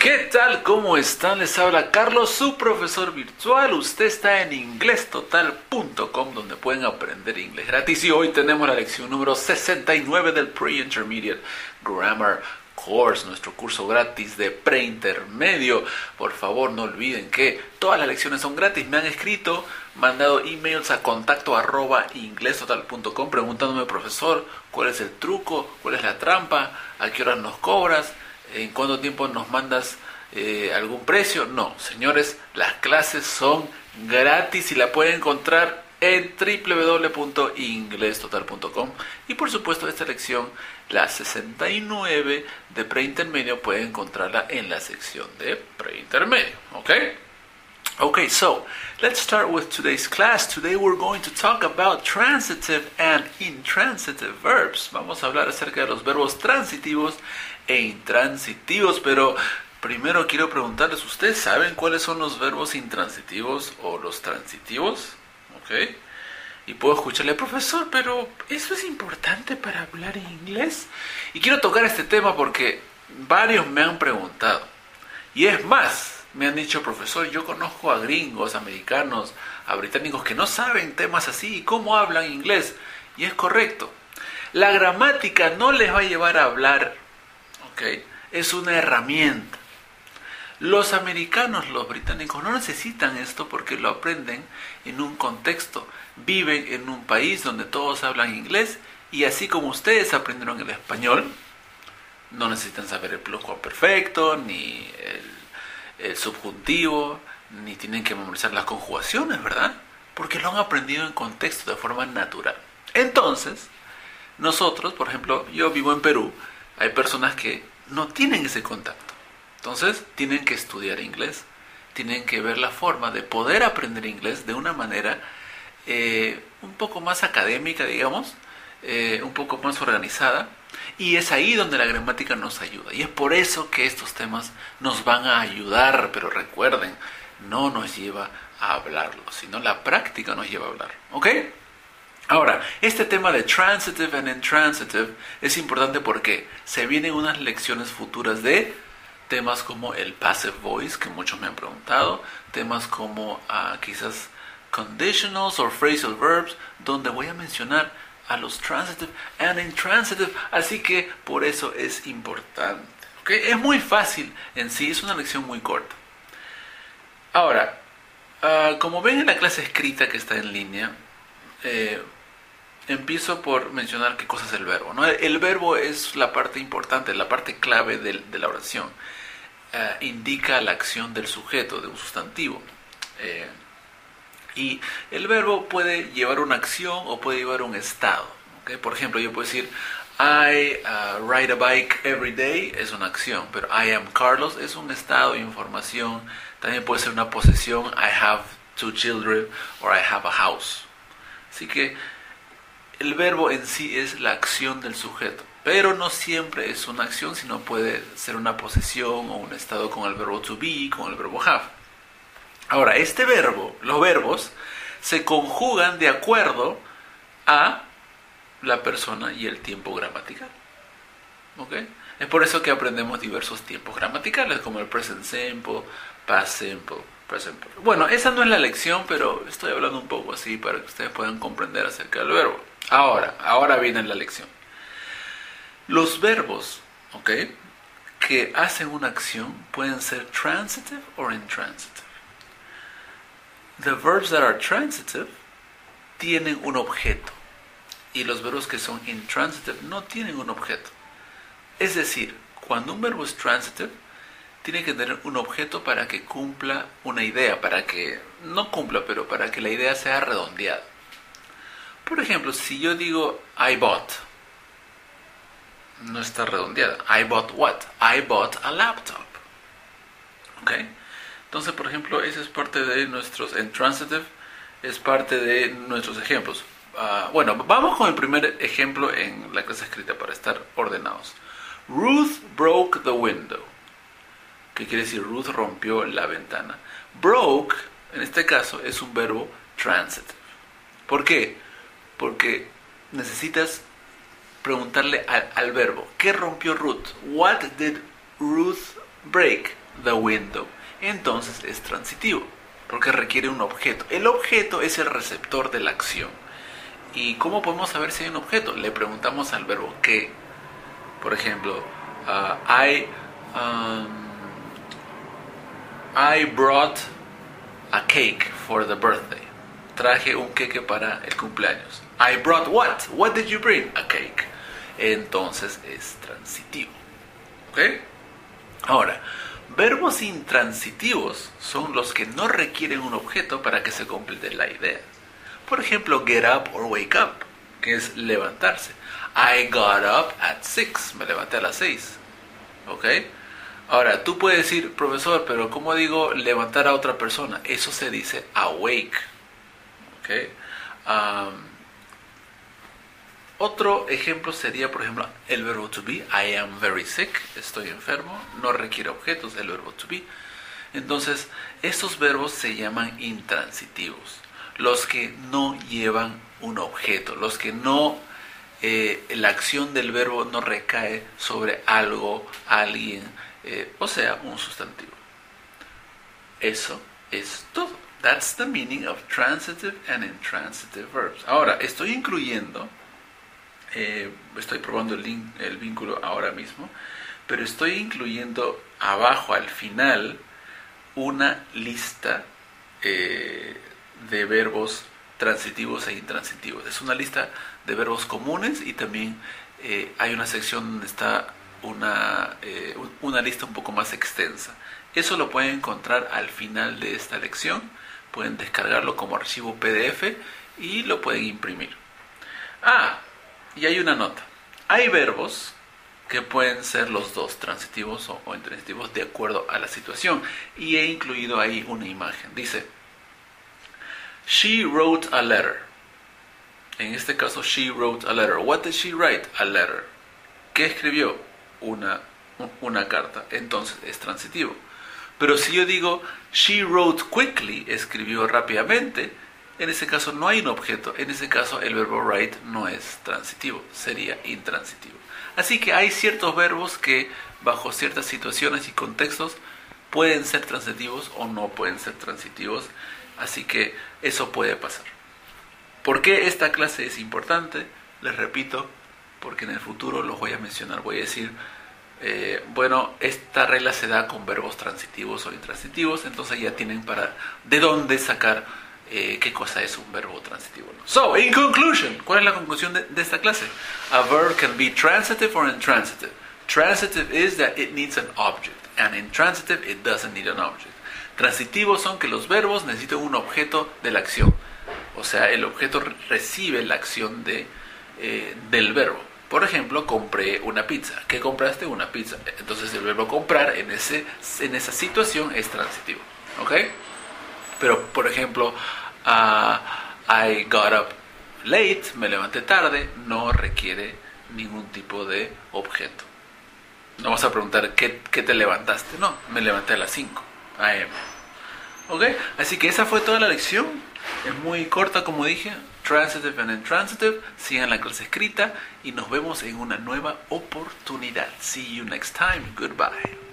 ¿Qué tal? ¿Cómo están? Les habla Carlos, su profesor virtual. Usted está en inglestotal.com donde pueden aprender inglés gratis y hoy tenemos la lección número 69 del Pre-Intermediate Grammar Course, nuestro curso gratis de preintermedio. Por favor, no olviden que todas las lecciones son gratis. Me han escrito, mandado emails a contacto arroba inglestotal.com preguntándome, profesor, cuál es el truco, cuál es la trampa, a qué horas nos cobras en cuánto tiempo nos mandas eh, algún precio. No, señores, las clases son gratis y la pueden encontrar en www.inglestotal.com y por supuesto esta lección, la 69 de preintermedio, pueden encontrarla en la sección de preintermedio, ¿ok? Okay, so let's start with today's class. Today we're going to talk about transitive and intransitive verbs. Vamos a hablar acerca de los verbos transitivos e intransitivos, pero primero quiero preguntarles, ¿ustedes saben cuáles son los verbos intransitivos o los transitivos? ¿Ok? Y puedo escucharle, profesor, pero ¿eso es importante para hablar inglés? Y quiero tocar este tema porque varios me han preguntado. Y es más, me han dicho, profesor, yo conozco a gringos, americanos, a británicos que no saben temas así, ¿cómo hablan inglés? Y es correcto. La gramática no les va a llevar a hablar es una herramienta. Los americanos, los británicos no necesitan esto porque lo aprenden en un contexto. Viven en un país donde todos hablan inglés y así como ustedes aprendieron el español, no necesitan saber el perfecto, ni el subjuntivo, ni tienen que memorizar las conjugaciones, ¿verdad? Porque lo han aprendido en contexto de forma natural. Entonces, nosotros, por ejemplo, yo vivo en Perú, hay personas que no tienen ese contacto. Entonces tienen que estudiar inglés, tienen que ver la forma de poder aprender inglés de una manera eh, un poco más académica, digamos, eh, un poco más organizada. Y es ahí donde la gramática nos ayuda. Y es por eso que estos temas nos van a ayudar. Pero recuerden, no nos lleva a hablarlo, sino la práctica nos lleva a hablar. ¿Ok? Ahora, este tema de transitive and intransitive es importante porque se vienen unas lecciones futuras de temas como el passive voice, que muchos me han preguntado, temas como ah, quizás conditionals o phrasal verbs, donde voy a mencionar a los transitive and intransitive, así que por eso es importante. Es muy fácil en sí, es una lección muy corta. Ahora, ah, como ven en la clase escrita que está en línea, eh, empiezo por mencionar qué cosa es el verbo. El verbo es la parte importante, la parte clave de, la oración. Eh, indica la acción del sujeto, de un sustantivo. Eh, y el verbo puede llevar una acción o puede llevar un estado. Por ejemplo, yo puedo decir, I uh, ride a bike every day, es una acción, pero I am Carlos es un estado, información. También puede ser una posesión, I have two children, or I have a house. Así que el verbo en sí es la acción del sujeto, pero no siempre es una acción, sino puede ser una posesión o un estado con el verbo to be, con el verbo have. Ahora, este verbo, los verbos, se conjugan de acuerdo a la persona y el tiempo gramatical. ¿Ok? Es por eso que aprendemos diversos tiempos gramaticales, como el present simple, past simple, present. Bueno, esa no es la lección, pero estoy hablando un poco así para que ustedes puedan comprender acerca del verbo. Ahora, ahora viene la lección. Los verbos, ¿ok? Que hacen una acción pueden ser transitive o intransitive. The verbs that are transitive tienen un objeto y los verbos que son intransitive no tienen un objeto. Es decir, cuando un verbo es transitive, tiene que tener un objeto para que cumpla una idea, para que, no cumpla, pero para que la idea sea redondeada. Por ejemplo, si yo digo I bought, no está redondeada. I bought what? I bought a laptop. ¿Ok? Entonces, por ejemplo, esa es parte de nuestros, en transitive, es parte de nuestros ejemplos. Ah, bueno, vamos con el primer ejemplo en la clase escrita para estar ordenados. Ruth broke the window. ¿Qué quiere decir? Ruth rompió la ventana. Broke, en este caso, es un verbo transitive. ¿Por qué? Porque necesitas preguntarle al, verbo, ¿qué rompió Ruth? What did Ruth break? the window, entonces es transitivo, porque requiere un objeto. El objeto es el receptor de la acción. ¿Y cómo podemos saber si hay un objeto? Le preguntamos al verbo que, por ejemplo, uh, I, um, I brought a cake for the birthday. Traje un queque para el cumpleaños. I brought what? What did you bring? A cake. Entonces es transitivo. ¿Ok? Ahora, verbos intransitivos son los que no requieren un objeto para que se complete la idea. Por ejemplo, get up or wake up, que es levantarse. I got up at 6, me levanté a las 6. ¿Ok? Ahora, tú puedes decir, profesor, pero ¿cómo digo levantar a otra persona? Eso se dice awake. ¿Ok? Um, otro ejemplo sería, por ejemplo, el verbo to be. I am very sick. Estoy enfermo. No requiere objetos el verbo to be. Entonces, estos verbos se llaman intransitivos. Los que no llevan un objeto. Los que no... Eh, la acción del verbo no recae sobre algo, alguien, eh, o sea, un sustantivo. Eso es todo. That's the meaning of transitive and intransitive verbs. Ahora, estoy incluyendo eh, estoy probando el, vínculo ahora mismo, pero estoy incluyendo abajo al final una lista eh, de verbos transitivos e intransitivos. Es una lista de verbos comunes y también eh, hay una sección donde está una lista un poco más extensa. Eso lo pueden encontrar al final de esta lección. Pueden descargarlo como archivo PDF y lo pueden imprimir. Ah, y hay una nota. Hay verbos que pueden ser los dos, transitivos o, intransitivos, de acuerdo a la situación. Y he incluido ahí una imagen. Dice, She wrote a letter. En este caso, she wrote a letter. What did she write? A letter. ¿Qué escribió? Una, una carta. Entonces es transitivo. Pero si yo digo, she wrote quickly, escribió rápidamente, en ese caso no hay un objeto, en ese caso el verbo write no es transitivo, sería intransitivo. Así que hay ciertos verbos que bajo ciertas situaciones y contextos pueden ser transitivos o no pueden ser transitivos, así que eso puede pasar. ¿Por qué esta clase es importante? Les repito, porque en el futuro los voy a mencionar, voy a decir, eh, bueno, esta regla se da con verbos transitivos o intransitivos, entonces ya tienen para de dónde sacar eh, qué cosa es un verbo transitivo. So, in conclusion, ¿cuál es la conclusión de, de, esta clase? A verb can be transitive or intransitive. Transitive is that it needs an object, and intransitive it doesn't need an object. Transitivos son que los verbos necesitan un objeto de la acción. O sea, el objeto recibe la acción de, eh, del verbo. Por ejemplo, compré una pizza. ¿Qué compraste? Una pizza. Entonces el verbo comprar en, ese, en esa situación es transitivo. ¿Ok? Pero, por ejemplo, uh, I got up late, me levanté tarde, no requiere ningún tipo de objeto. No vamos a preguntar ¿qué, qué te levantaste, no, me levanté a las 5 am. ¿Ok? Así que esa fue toda la lección. Es muy corta, como dije. Transitive and intransitive. Sigan la clase escrita y nos vemos en una nueva oportunidad. See you next time. Goodbye.